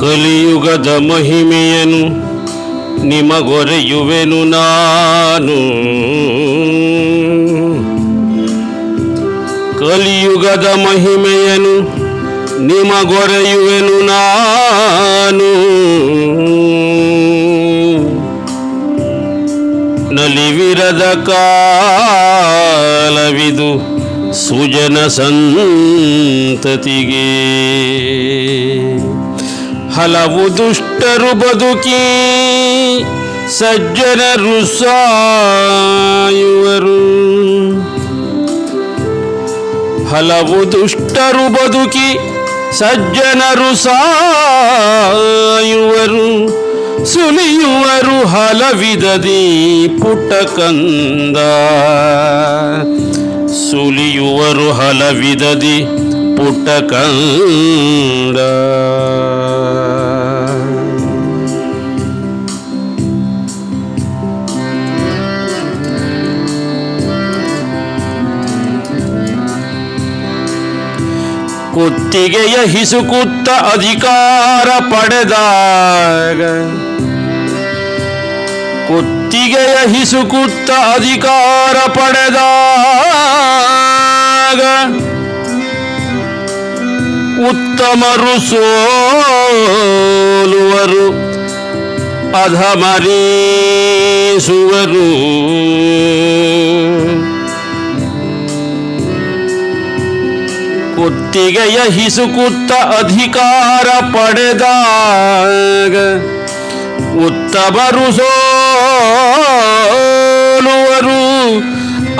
ಕಲಿಯುಗದ ಮಹಿಮೆಯನು ನಿಮಗೊರೆಯುವೆನು ನಾನು. ಕಲಿಯುಗದ ಮಹಿಮೆಯನು ನಿಮಗೊರೆಯುವೆನು ನಾನು. ನಲಿವಿರದ ಕಾಲವಿದು ಸುಜನ ಸಂತತಿಗೆ. ಹಲವು ದುಷ್ಟರು ಬದುಕಿ ಸಜ್ಜನರು ಸಾಯುವರು. ಹಲವು ದುಷ್ಟರು ಬದುಕಿ ಸಜ್ಜನರು ಸಾಯುವರು. ಸುಲಿಯುವರು ಹಲವಿದದಿ ಪುಟ ಕಂದ. ಸುಲಿಯುವರು ಹಲವಿದದಿ ಪುಟ್ಟ ಕಂದ. ಕುತ್ತಿಗೆಯ ಹಿಸುಕುತ್ತ ಅಧಿಕಾರ ಪಡೆದಾಗ ಕುತ್ತಿಗೆಯ ಹಿಸುಕುತ್ತ ಅಧಿಕಾರ ಪಡೆದಾಗ ಉತ್ತಮರು ಸೋಲುವರು ಅಧಮರೀಸುವರು. ಕುತ್ತಿಗೆಯ ಹಿಸುಕುತ್ತ ಅಧಿಕಾರ ಪಡೆದಾಗ ಉತ್ತಮರು ಸೋಲುವರು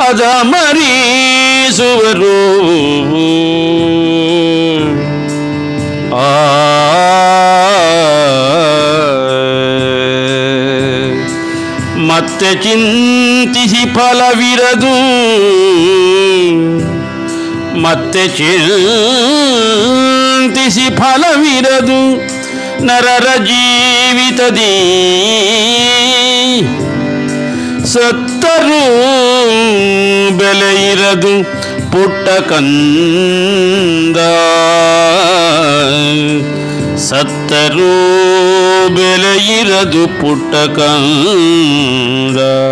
ಅದ ಮತ್ತೆ ಚಿಂತಿಸಿ ಫಲವಿರದು. ಮತ್ತೆ ಚಿಂತಿಸಿ ಫಲವಿರದು. ನರರ ಜೀವಿತದಿ. ಸತ್ತರೂ ಬೆಲೆ ಇರದು ಪುಟ್ಟ ಕಂದ. ಸತ್ತರೂ ಬೆಲೆ ಇರದು ಪುಟ್ಟ ಕಂದ. the